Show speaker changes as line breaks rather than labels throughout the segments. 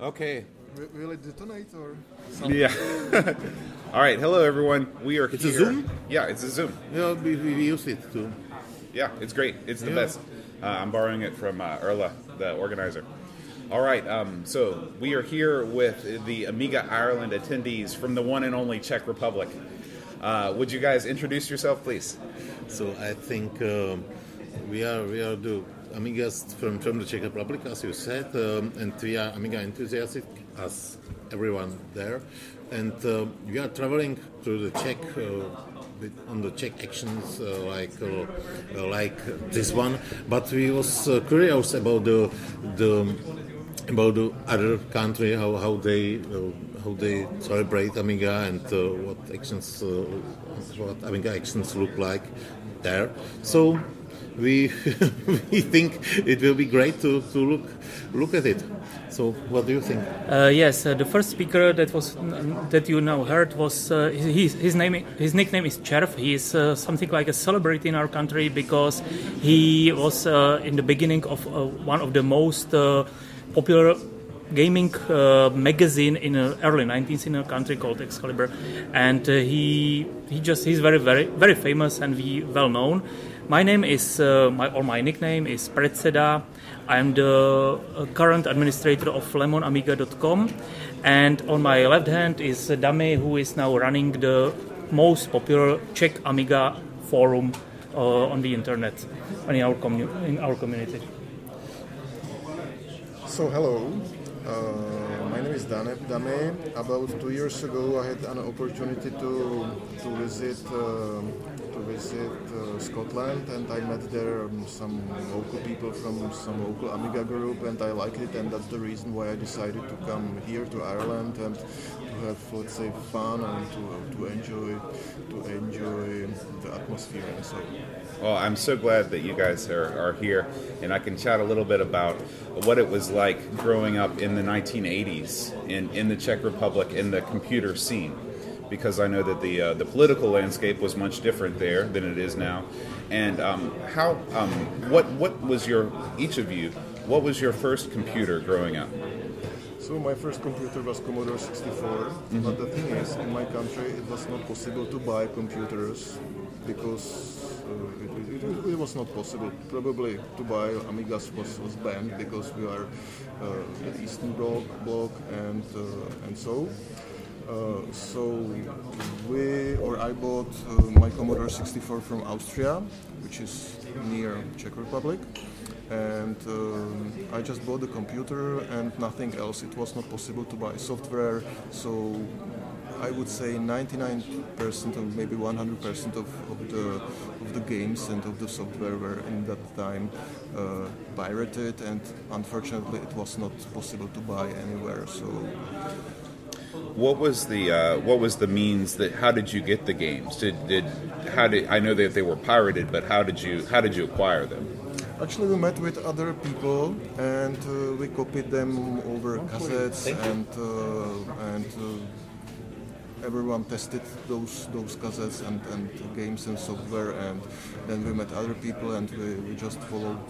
Okay.
Will, will it detonate or? something?
Yeah. All right. Hello, everyone. We are
It's a. Zoom?
Yeah, it's a Zoom.
Yeah, we, we used it too.
Yeah, it's great. It's the
Yeah.
best. Uh, I'm borrowing it from uh, Erla, the organizer. All right. Um, so we are here with the Amiga Ireland attendees from the one and only Czech Republic. Uh, would you guys introduce yourself, please?
So I think um, we are we are the Amigas from, from the Czech Republic, as you said, um, and we are Amiga enthusiastic, as everyone there, and uh, we are traveling through the Czech. Uh, on the Czech actions uh, like uh, like this one, but we was uh, curious about the the about the other country, how, how they uh, how they celebrate Amiga and uh, what actions uh, what Amiga actions look like there. So we we think it will be great to, to look look at it. So what do you think?
Uh, yes, uh, the first speaker that was that you now heard was uh, his, his name. His nickname is Cherv. He is something like a celebrity in our country because he was in the beginning of one of the most popular gaming uh, magazine in the early 90s in a country called Excalibur, and uh, he he just he's very very very famous and we well known. My name is uh, my or my nickname is Predseda. I'm the uh, current administrator of lemonamiga.com, and on my left hand is Dame, who is now running the most popular Czech Amiga forum uh, on the internet and in our commu- in our community.
So hello, uh, my name is Dane Dame. About two years ago, I had an opportunity to to visit uh, to visit uh, Scotland, and I met there um, some local people from some local Amiga group, and I liked it, and that's the reason why I decided to come here to Ireland and have, let's say, fun and to, to enjoy to enjoy the atmosphere and so.
Well, I'm so glad that you guys are, are here, and I can chat a little bit about what it was like growing up in the 1980s in, in the Czech Republic in the computer scene, because I know that the uh, the political landscape was much different there than it is now. And um, how um, what what was your each of you? What was your first computer growing up?
So my first computer was Commodore 64, but the thing is, in my country, it was not possible to buy computers because uh, it, it, it, was not possible. Probably to buy Amigas was, was banned because we are uh, Eastern Bloc, bloc and uh, and so. Uh, so we or I bought uh, my Commodore 64 from Austria, which is near Czech Republic and um, I just bought the computer and nothing else. It was not possible to buy software, so I would say 99% or maybe 100% of, of the of the games and of the software were in that time uh, pirated, and unfortunately, it was not possible to buy anywhere. So.
What was the uh, what was the means that how did you get the games? Did, did how did I know that they were pirated, but how did you how did you acquire them?
Actually, we met with other people and uh, we copied them over cassettes and uh, and uh, everyone tested those those cassettes and, and games and software and then we met other people and we, we just followed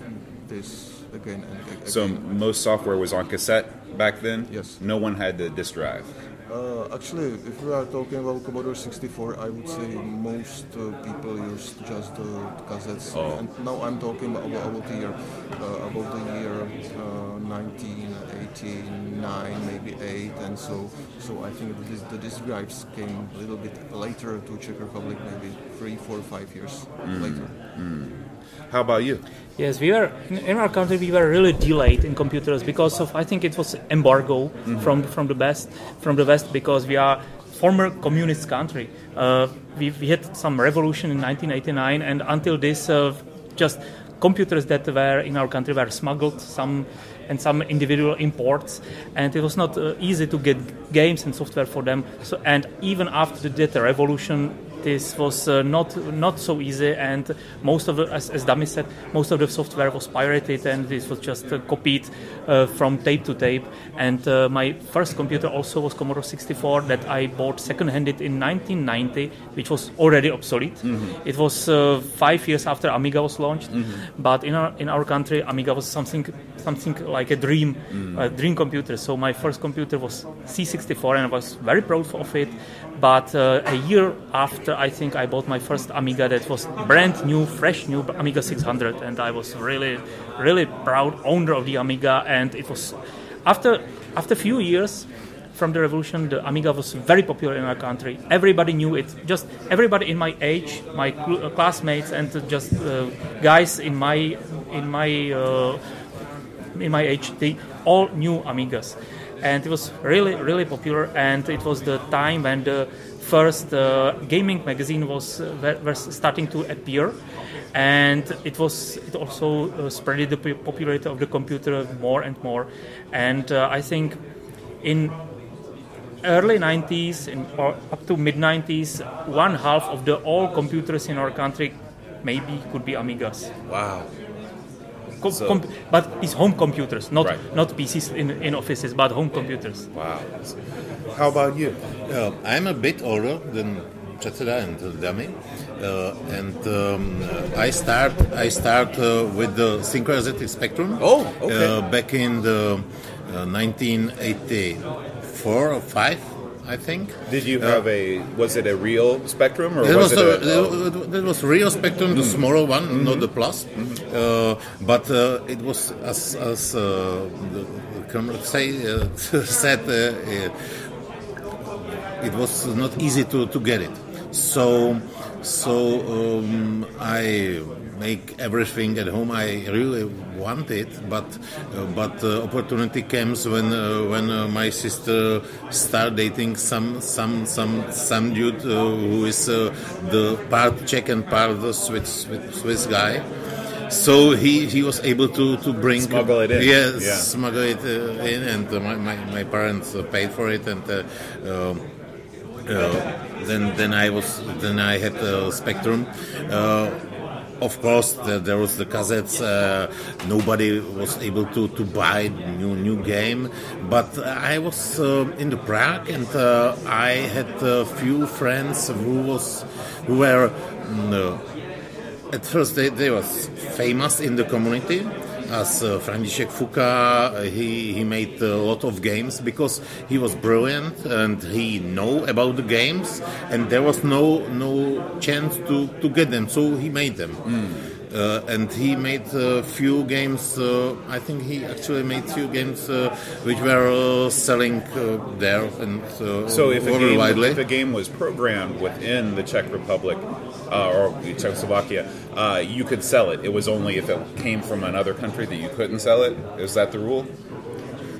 this again and again.
So most software was on cassette back then.
Yes.
No one had the disk drive.
Uh, actually, if we are talking about Commodore 64, I would say most uh, people use just the cassettes.
Oh.
And now I'm talking about, about the year, uh, about the year uh, 1989, maybe 8, and so. So I think this, the disk drives came a little bit later to Czech Republic, maybe three, four, five years later.
How about you?
Yes, we were in, our country. We were really delayed in computers because of I think it was embargo from from the best from the west because we are former communist country. Uh, we, we had some revolution in 1989, and until this, uh, just computers that were in our country were smuggled. Some and some individual imports, and it was not uh, easy to get games and software for them. So, and even after that revolution, This was uh, not not so easy, and most of the, as, as Dami said, most of the software was pirated, and this was just uh, copied uh, from tape to tape. And uh, my first computer also was Commodore 64 that I bought second-handed in 1990, which was already obsolete. It was uh, five years after Amiga was launched, but in our in our country, Amiga was something something like a dream, a dream computer. So my first computer was C64, and I was very proud of it. But uh, a year after, I think I bought my first Amiga that was brand new, fresh new Amiga 600, and I was really, really proud owner of the Amiga. And it was after after a few years from the revolution, the Amiga was very popular in our country. Everybody knew it. Just everybody in my age, my cl- uh, classmates, and just uh, guys in my in my uh, in my age, they all knew Amigas, and it was really really popular. And it was the time when the first uh, gaming magazine was uh, was starting to appear, and it was it also uh, spread the popularity of the computer more and more. And uh, I think in early 90s in, or up to mid 90s, one half of the all computers in our country maybe could be Amigas.
Wow.
Com-
So-
com- but it's home computers, not
Right.
not PCs in, in offices, but home computers.
Wow. How about you?
Uh, I'm a bit older than Cheteda and Dami, uh, and um, uh, I start I start uh, with the Synchronicity Spectrum.
Oh, okay.
Uh, back in the uh, 1984 or five, I think.
Did you have a? Was it a real Spectrum or
There
was,
was,
it
a,
a? oh,
there was Rio Spectrum, the smaller one, not the Plus. Uh, but uh, it was, as, as uh, the, say, uh, said, it was not easy to, to get it. So, so um, I make everything at home I really wanted, but but uh, opportunity comes when uh, when uh, my sister start dating some some some some dude uh, who is uh, the part Czech and part the Swiss Swiss guy. So he, he was able to, to bring
Smuggle it in.
Yes,
Yeah.
smuggle it uh, in, and uh, my, my, my parents uh, paid for it, and uh, um, uh, then then I was then I had uh, Spectrum. Of course, the, there was the cassettes. Uh, nobody was able to, to buy new new game, but I was uh, in the Prague, and uh, I had a few friends who was who were. mm, uh, at first they, they was famous in the community as uh, František Fuka uh, he, he made a lot of games because he was brilliant and he know about the games and there was no no chance to, to get them so he made them uh, and he made a few games uh, I think he actually made few games uh, which were uh, selling uh, there and uh,
So if a, game,
widely
if a game was programmed within the Czech Republic uh, or Czechoslovakia, uh, you could sell it. It was only if it came from another country that you couldn't sell it. Is that the rule?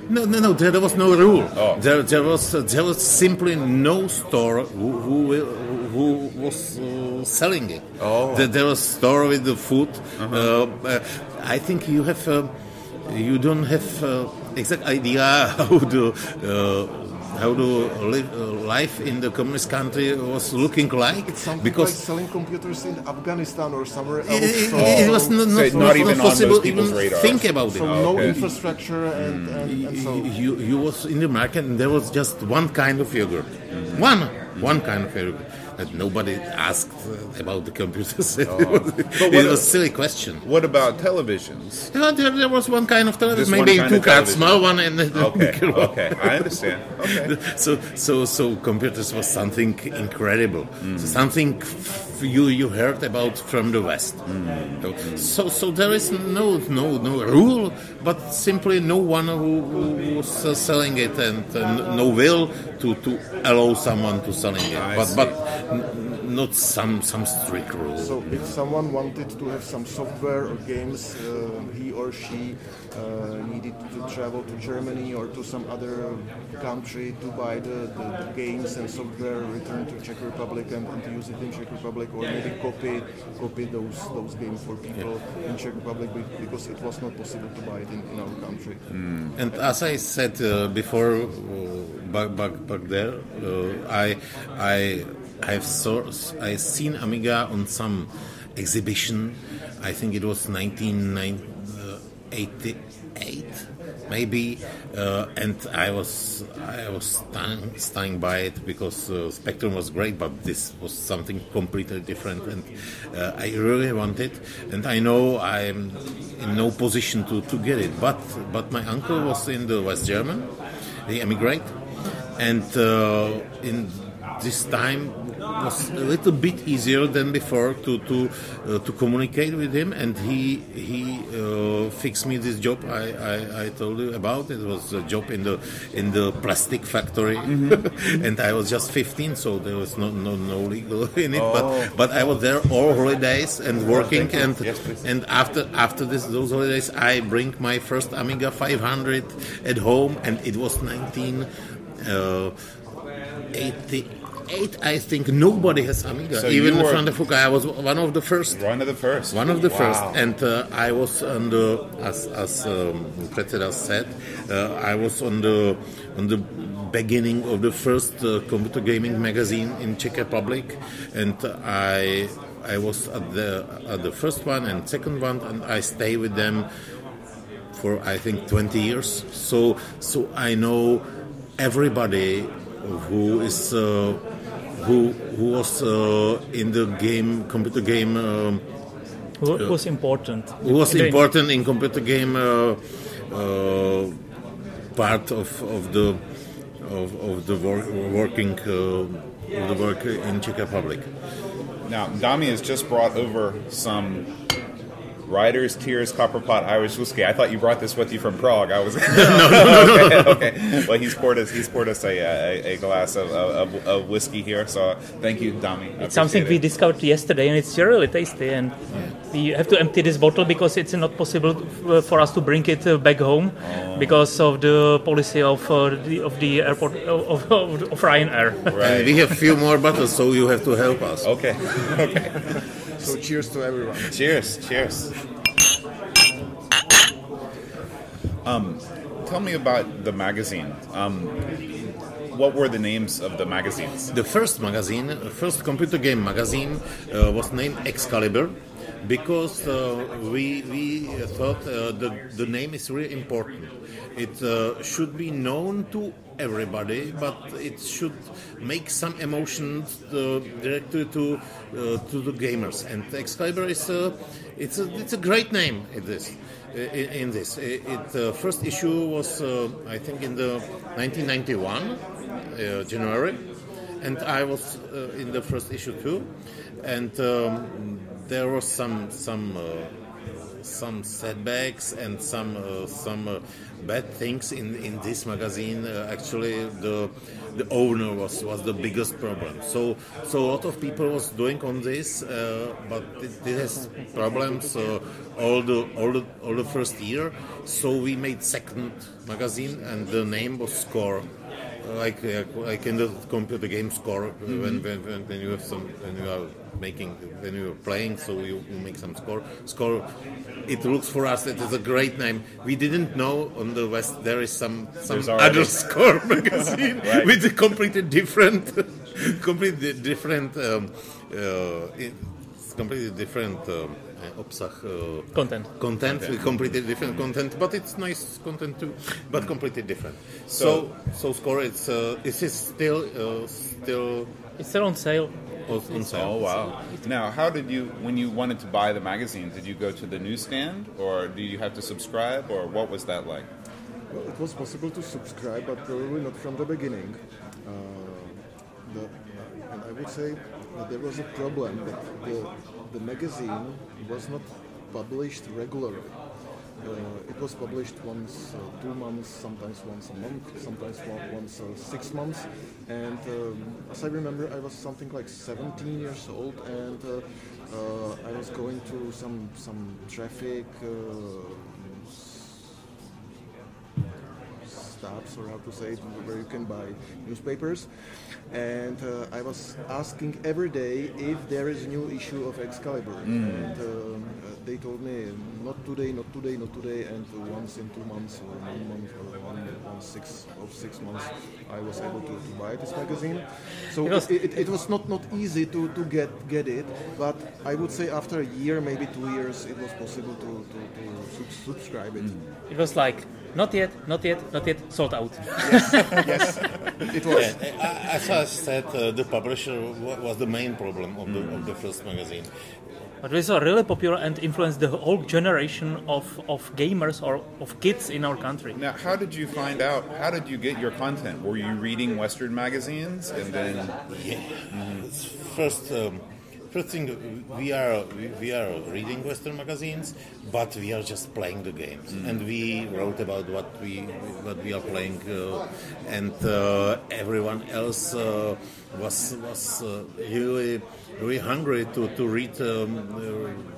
No, no, no. There was no rule.
Oh.
There, there was there was simply no store who who, will- who was uh, selling it.
Oh.
There, there was store with the food. Uh, uh, I think you have uh, you don't have uh, exact idea how to. Uh, how to live uh, life in the communist country was looking like
It's something
because
like selling computers in Afghanistan or somewhere else.
it, it- it was not,
So
not,
not even
possible
people's
even
radars.
think about it.
so
Oh,
no
okay.
infrastructure and, and, and so.
you, you was in the market and there was just one kind of yogurt one one kind of yogurt that nobody asked about the computers it, was,
Oh. But
it was a silly question
What about televisions?
Yeah, there, there was one kind of television
Just
maybe two cards small one and
Okay, okay, I understand. Okay.
so so so computers was something incredible
Mm.
something f- you you heard about from the west
Mm.
so so there is no no no rule but simply no one who, who was uh, selling it and uh, no will to to allow someone to selling it
I
but
see.
but not some some strict rule.
So if someone wanted to have some software or games, uh, he or she uh, needed to travel to Germany or to some other country to buy the, the, the games and software, return to Czech Republic and, and to use it in Czech Republic, or maybe copy copy those those games for people in Czech Republic because it was not possible to buy it in, in our country.
And as I said uh, before, uh, back, back, back there, uh, I, I I've saw, I've seen Amiga on some exhibition. I think it was 1988, maybe, uh, and I was I was stung, stung by it because uh, Spectrum was great, but this was something completely different, and uh, I really want it. And I know I'm in no position to, to get it, but but my uncle was in the West German, he emigrated, and uh, in this time was a little bit easier than before to to uh, to communicate with him, and he he uh, fixed me this job I, I, I, told you about. It was a job in the in the plastic factory, mm-hmm. and I was just 15, so there was no no, no legal in it. Oh. But but I was there all holidays and working, and yes, and after after this those holidays, I bring my first Amiga 500 at home, and it was 19. Uh, 80, eight, I think nobody has Amiga. So Even Fran Fuka, I was one of the first.
One of the first.
One of the wow. first, and uh, I was on the as as um, said, uh, I was on the on the beginning of the first uh, computer gaming magazine in Czech Republic, and I I was at the at the first one and second one, and I stay with them for I think 20 years. So so I know everybody who is uh, who who was uh, in the game computer game
um, who was important
who was important in computer game uh, uh, part of, of the of, of the work, working uh, of the work in Czech Republic.
Now, Dami has just brought over some Writers' Tears, Copper Pot, Irish whiskey. I thought you brought this with you from Prague. I was no, no, no, okay, no, okay. Well, he's poured us he's poured us a, a, a glass of, of, of, whiskey here. So thank you, Dami.
It's something it. we discovered yesterday, and it's really tasty. And we have to empty this bottle because it's not possible for us to bring it uh, back home oh. because of the policy of uh, the of the airport of, of, of Ryanair.
Right. we have a few more bottles, so you have to help us.
Okay. Okay.
So cheers to everyone.
Cheers, cheers. Um, tell me about the magazine. Um, what were the names of the magazines?
The first magazine, first computer game magazine, uh, was named Excalibur because uh, we we thought uh, the the name is really important. It uh, should be known to everybody, but it should make some emotions uh, directly to uh, to the gamers. And Excalibur is a it's a it's a great name. It is in, in this. It, it uh, first issue was I think in the 1991 uh, January, and I was in the first issue too, and um, there was some some some setbacks and some uh, some uh, bad things in in this magazine. Uh, actually, the the owner was was the biggest problem. So so a lot of people was doing on this, uh, but it, has problems uh, all the all the all the first year. So we made second magazine, and the name was Score like like in the computer game score mm-hmm. when, when when you have some when you are making when you are playing so you, you make some score score it looks for us it is a great name we didn't know on the west there is some some other score magazine right. with a completely different completely different um, uh, completely different um, obsah uh,
content.
content okay. completely different content but it's nice content too but completely different. So so, so score it's uh, is it still uh, still
it's still on sale.
Oh, on sale.
Oh wow. Now how did you when you wanted to buy the magazine did you go to the newsstand or do you have to subscribe or what was that like?
Well, it was possible to subscribe but probably not from the beginning. Uh, the, and I would say that there was a problem that the the magazine was not published regularly. Uh, it was published once uh, two months, sometimes once a month, sometimes once uh, six months. And um, as I remember, I was something like 17 years old, and uh, uh, I was going to some some traffic stops, or how to say it, where you can buy newspapers and uh, I was asking every day if there is a new issue of Excalibur. Mm. And um, uh, they told me not today, not today, not today, and once in two months or one month or one, one six of six months, I was able to, to buy this magazine. So
It was-
it, it, it was not, not easy to, to get get it, but I would say after a year, maybe two years, it was possible to, to, to subscribe it.
It was like not yet, not yet, not yet, sold out.
yes, yes it was.
Uh, As I said, uh, the publisher wa- was the main problem of the, of the first magazine.
But it was really popular and influenced the whole generation of, of gamers or of kids in our country.
Now, how did you find out? How did you get your content? Were you reading Western magazines and then?
Yeah. It's First, um, first thing, we are we, we are reading Western magazines, but we are just playing the games, and we wrote about what we what we are playing, uh, and uh, everyone else uh, was was uh, really really hungry to to read. Um, uh,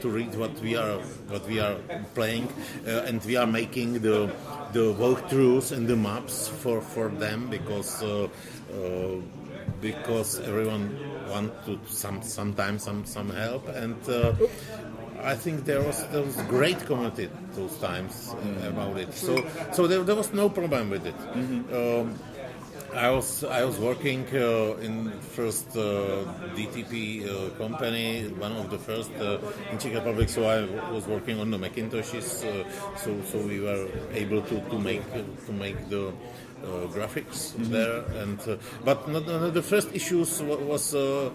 to read what we are what we are playing, uh, and we are making the the walkthroughs and the maps for for them because uh, uh, because everyone want to some sometimes some some help and. Uh, I think there was there was great community those times uh, about it. So so there, there was no problem with it. Um, I was I was working uh, in first uh, DTP uh, company, one of the first uh, in Czech Republic. So I was working on the Macintoshes. Uh, so so we were able to, to make to make the uh, graphics there. And uh, but not, the first issues wa- was uh, uh,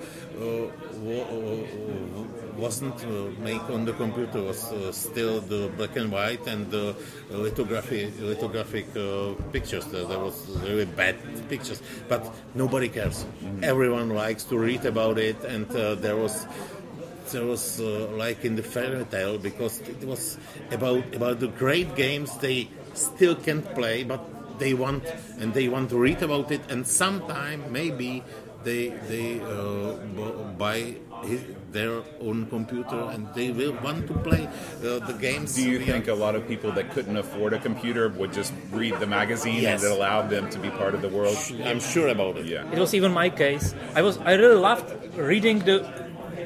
wa- uh, wasn't uh, made on the computer. Was uh, still the black and white and the lithography lithographic uh, pictures. There, there was really bad pictures, but nobody cares. Everyone likes to read about it, and uh, there was there was uh, like in the fairy tale because it was about about the great games they still can't play, but they want and they want to read about it, and sometime maybe they they uh, buy his, their own computer and they will want to play uh, the games.
Do you
we
think
are-
a lot of people that couldn't afford a computer would just read the magazine
Yes.
and it allowed them to be part of the world?
I'm sure about it.
Yeah.
It was even my case. I was I really loved reading the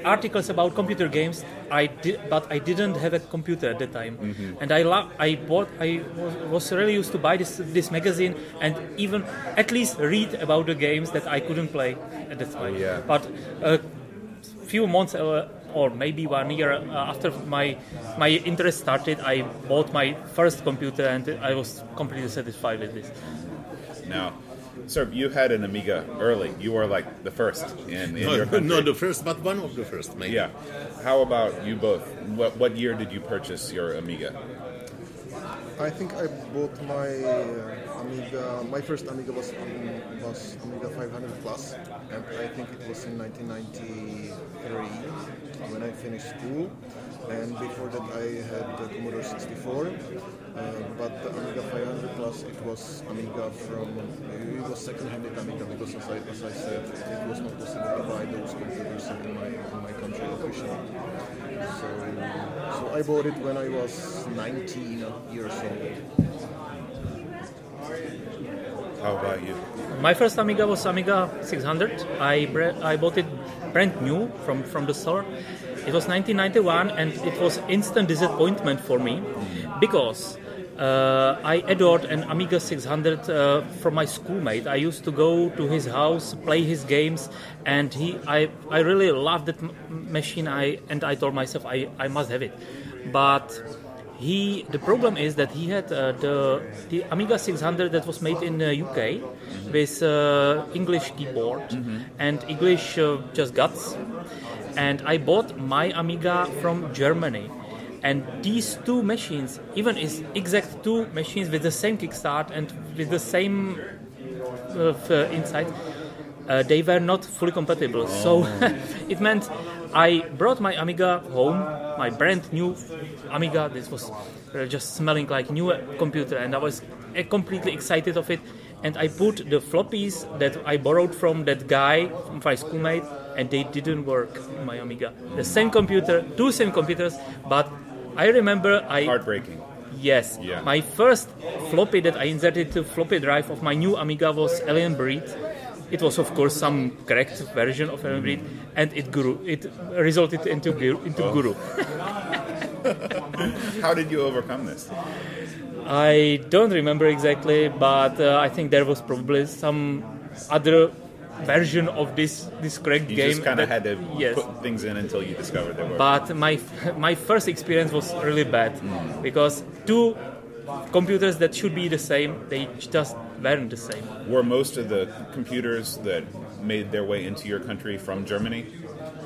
articles about computer games. I did, but I didn't have a computer at the time, and I lo- I bought. I was, was really used to buy this this magazine and even at least read about the games that I couldn't play at the time.
yeah.
But a few months. Uh, or maybe one year uh, after my my interest started, I bought my first computer and I was completely satisfied with this.
Now, sir, you had an Amiga early. You were like the first in, in your
No,
country.
not the first, but one of the first, maybe.
Yeah. How about you both? What what year did you purchase your Amiga?
I think I bought my uh, Amiga. My first Amiga was um, was Amiga 500 Plus, and I think it was in 1993 when I finished school. And before that, I had the Commodore 64. Uh, but the Amiga 500 Plus, it was Amiga from it was second-hand Amiga because, as I, as I said, it was not possible to buy those computers in my in my country officially. So, so I bought it when I was 19 years old.
How about you?
My first Amiga was Amiga 600. I bre- I bought it brand new from from the store. It was 1991, and it was instant disappointment for me because uh, I adored an Amiga 600 uh, from my schoolmate. I used to go to his house, play his games, and he I I really loved that machine. I and I told myself I I must have it, but he the problem is that he had uh, the the Amiga 600 that was made in uh, UK with uh, English keyboard and English uh, just guts. And I bought my Amiga from Germany. And these two machines even is exact two machines with the same kickstart and with the same uh, uh, inside uh, they were not fully compatible. So it meant I brought my Amiga home, my brand new Amiga. This was uh, just smelling like new computer, and I was uh, completely excited of it. And I put the floppies that I borrowed from that guy, from my schoolmate, and they didn't work in my Amiga. The same computer, two same computers, but I remember I
Heartbreaking.
Yes.
Yeah.
My first floppy that I inserted to floppy drive of my new Amiga was Alien Breed. It was of course some correct version of Breed, and it grew. It resulted into Guru- into Guru.
How did you overcome this?
I don't remember exactly, but uh, I think there was probably some other version of this this cracked
You
game.
just kind of had to
yes.
put things in until you discovered they were.
But my my first experience was really bad because two computers that should be the same, they just weren't the same.
Were most of the computers that made their way into your country from Germany,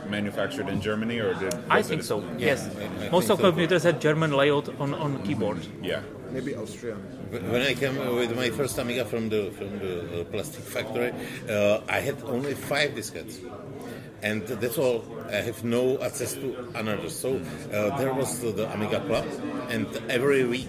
manufactured in Germany, or did
I think so.
Yeah,
yes,
I- I
most of
so.
computers had German layout on on keyboard.
Yeah.
Maybe Austrian.
When I came with my first Amiga from the from the uh, plastic factory, uh, I had only five diskettes, and that's all. I have no access to another. So uh, there was the, the Amiga Club, and every week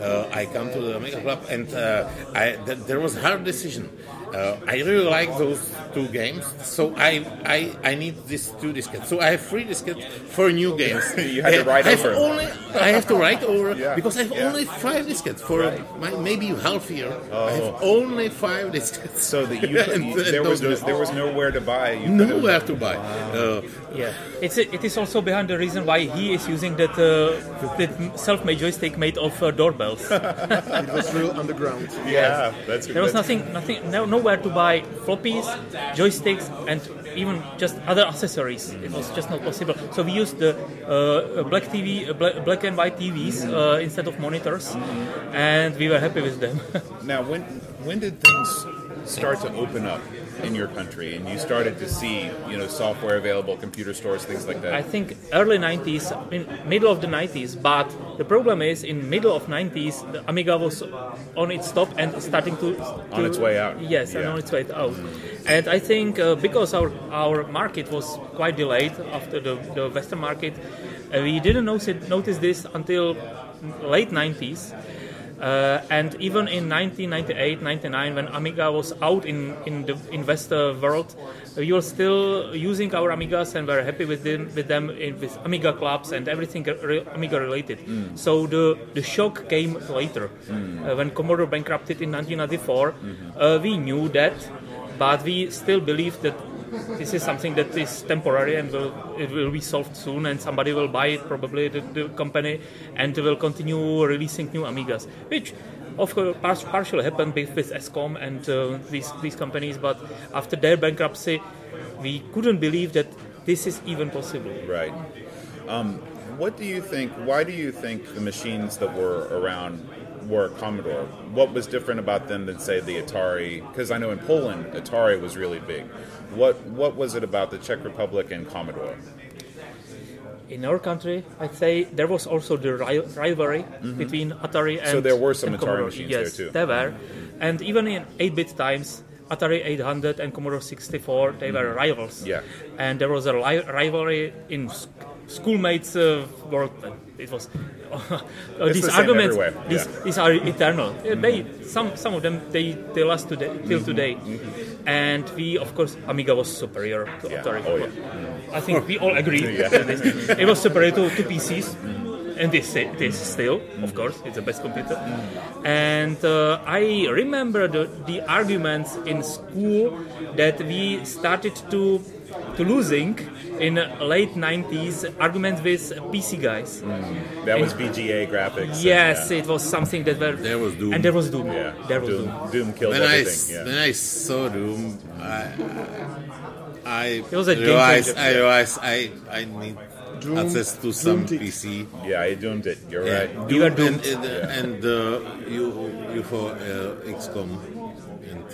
uh, I come to the Amiga Club, and uh, I th- there was a hard decision. Uh, I really like those two games, so I, I I need these two diskettes. So I have three diskettes for new games.
You had to write
I have only I have to write over
Yeah,
because I have
yeah.
only five diskettes for my, maybe half year. I have only five diskettes.
Oh. So that you,
And-
you- there was no, there was nowhere to buy. You
nowhere to buy. Uh,
Yeah, it's it is also behind the reason why he is using that uh, that self-made joystick made of uh, doorbells.
It was real underground.
Yeah, that's
there was
that's-
nothing, nothing, no, nowhere to buy floppies, joysticks, and even just other accessories. It was just not possible. So we used the uh, black TV, uh, black, black and white TVs uh, instead of monitors, and we were happy with them.
Now, when when did things start to open up in your country, and you started to see, you know, software available, computer stores, things like that?
I think early 90s, in middle of the 90s. But the problem is, in middle of 90s, the Amiga was on its top and starting to,
On its way out.
Yes, and on its way out. And I think uh, because our our market was quite delayed after the, the Western market, uh, we didn't notice, notice this until late 90s. Uh, and even in 1998, 99, when Amiga was out in in the investor world, we were still using our Amigas and were happy with them with them in, with Amiga clubs and everything re- Amiga related. So the the shock came later uh, when Commodore bankrupted in 1994. Uh, we knew that, but we still believed that this is something that is temporary and will it will be solved soon and somebody will buy it probably the, the company and will continue releasing new amigas which of course partially happened with, with escom and uh, these these companies but after their bankruptcy we couldn't believe that this is even possible
Right. Um, what do you think? Why do you think the machines that were around were Commodore? What was different about them than say the Atari? Because I know in Poland Atari was really big. What What was it about the Czech Republic and Commodore?
in our country i'd say there was also the ri- rivalry between atari and
Mm-hmm. So there were some Atari
Commodore.
machines
yes,
there too.
there were and even in 8-bit times atari 800 and commodore 64 they were rivals
Mm-hmm. Yeah.
and there was a li- rivalry in schoolmates uh, world it was uh, these
the
arguments
everywhere,
these,
yeah.
these are eternal Uh, they some some of them they they last today till
Mm-hmm.
today and we of course amiga was superior to
Yeah.
atari
Oh, yeah.
I think we all agree it was separated to, to PCs, and this it is still, of course, it's the best computer. And uh, I remember the, the arguments in school that we started to to losing in late 90s arguments with PC guys.
That was VGA graphics. and,
Yes,
yeah.
it was something that were
There was Doom.
and there was Doom.
Yeah.
There was
Doom,
Doom.
Doom killed
when I
everything.
s-
yeah.
when I saw Doom, I I
It was a game
realized
changer.
I realized I I need
Doom-
access to some
Doom tick.
PC.
yeah, I doomed it. You're
Yeah,
right.
You were
Doom and,
doomed.
and, and uh, you you for uh, XCOM, and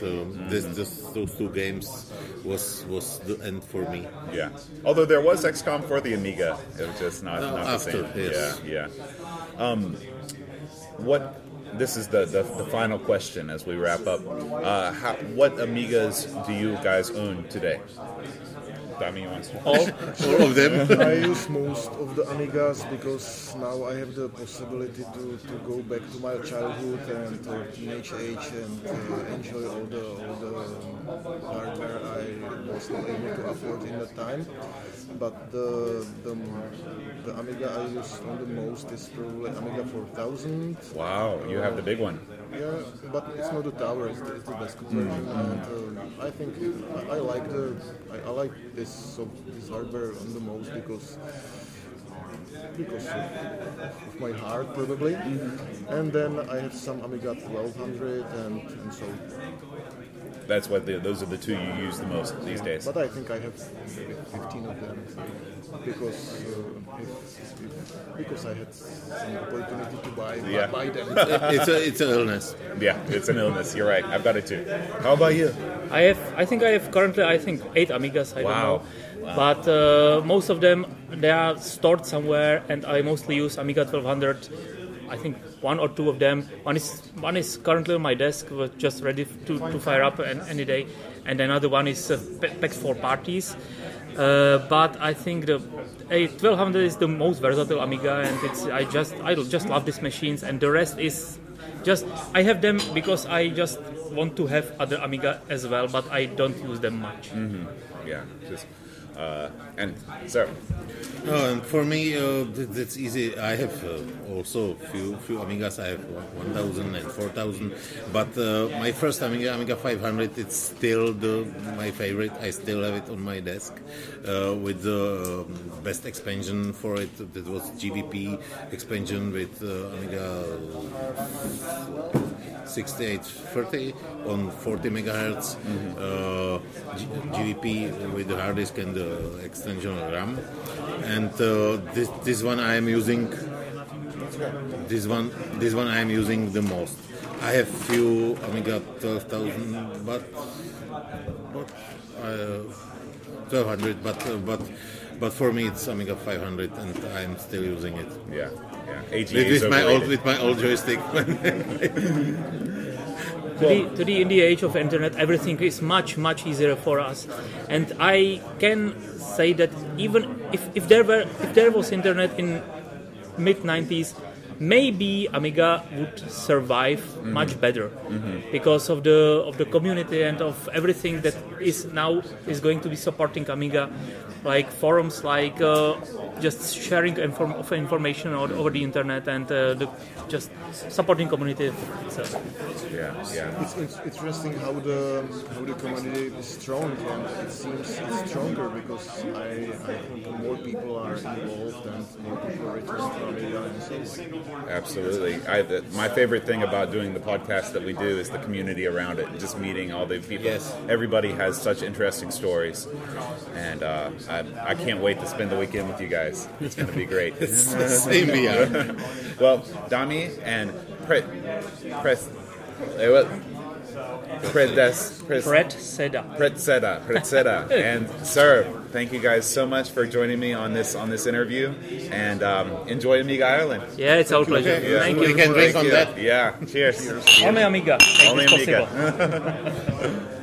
um, this, this those two games was was the end for me.
Yeah. Although there was XCOM for the Amiga, it was just not,
No,
not
after,
the same.
yes.
Yeah, yeah. Um, what? This is the, the, the final question as we wrap up. Uh, how, what Amigas do you guys own today? Dami, you want to?
All
All of them.
I use most of the Amigas because now I have the possibility to, to go back to my childhood and uh, teenage age and uh, enjoy all the all the um, hardware I was not able to afford in the time. But the the, the Amiga I use on the most is probably Amiga 4000.
Wow, you have the big one.
Yeah, but it's not the tower; it's the, it's the desktop version, and uh, I think I, I like the I, I like this so this hardware on the most because um, because of, of my heart probably. Mm-hmm. And then I have some Amiga 1200 and, and so.
That's what the, those are the two you use the most these days.
But I think I have 15 of them because uh, if, if, because I had some opportunity to buy
Yeah.
buy them.
it's a it's an illness.
Yeah, it's an illness. You're right. I've got it too. How about you?
I have, I think I have currently, I think eight Amigas. I
Wow.
don't know, but uh, most of them they are stored somewhere, and I mostly use Amiga 1200. I think one or two of them. One is one is currently on my desk, just ready to, to fire up an, any day, and another one is uh, PEX for parties. Uh, but I think the a 1200 is the most versatile Amiga, and it's I just I just love these machines, and the rest is just I have them because I just want to have other Amiga as well, but I don't use them much.
Yeah, just uh, and so
No, and for me, uh, that's easy. I have uh, also few few Amigas. I have 1000 and 4000. But uh, my first Amiga, Amiga 500, it's still the my favorite. I still have it on my desk uh, with the um, best expansion for it. That was GVP expansion with uh, Amiga 6830 on 40 megahertz uh, G- GVP with the hard disk and the extension RAM. And uh, this this one I am using. This one this one I am using the most. I have few Amiga 12,000, but but uh, 1200, but uh, but but for me it's Amiga 500, and I'm still using it
yeah, yeah.
With, with my old with my old joystick.
Today, today, in the age of internet, everything is much, much easier for us. And I can say that even if, if there were if there was internet in mid 90s, maybe Amiga would survive much better because of the of the community and of everything that is now is going to be supporting Amiga, like forums, like uh, just sharing inform- of information over, over the internet and uh, the just supporting community itself.
yeah, yeah.
It's, it's interesting how the how the community is strong and it seems it's stronger because I, I think more people are involved and more people return to Amiga and so on.
Absolutely. I, the, my favorite thing about doing the podcast that we do is the community around it, just meeting all the people.
Yes.
Everybody has such interesting stories, and uh, I, I can't wait to spend the weekend with you guys. It's going to be great.
Same
well, Dami and Pre, Pres, eh, what? Predes, Pres,
Fred Seda.
Pretzeda, Pretzeda, and sir, thank you guys so much for joining me on this on this interview, and um, enjoy Amiga Ireland.
Yeah, it's our pleasure.
Okay.
Thank
We
you.
can drink
Thank
on
you.
that.
Yeah, cheers.
Only Amiga.
Only Amiga.
possible.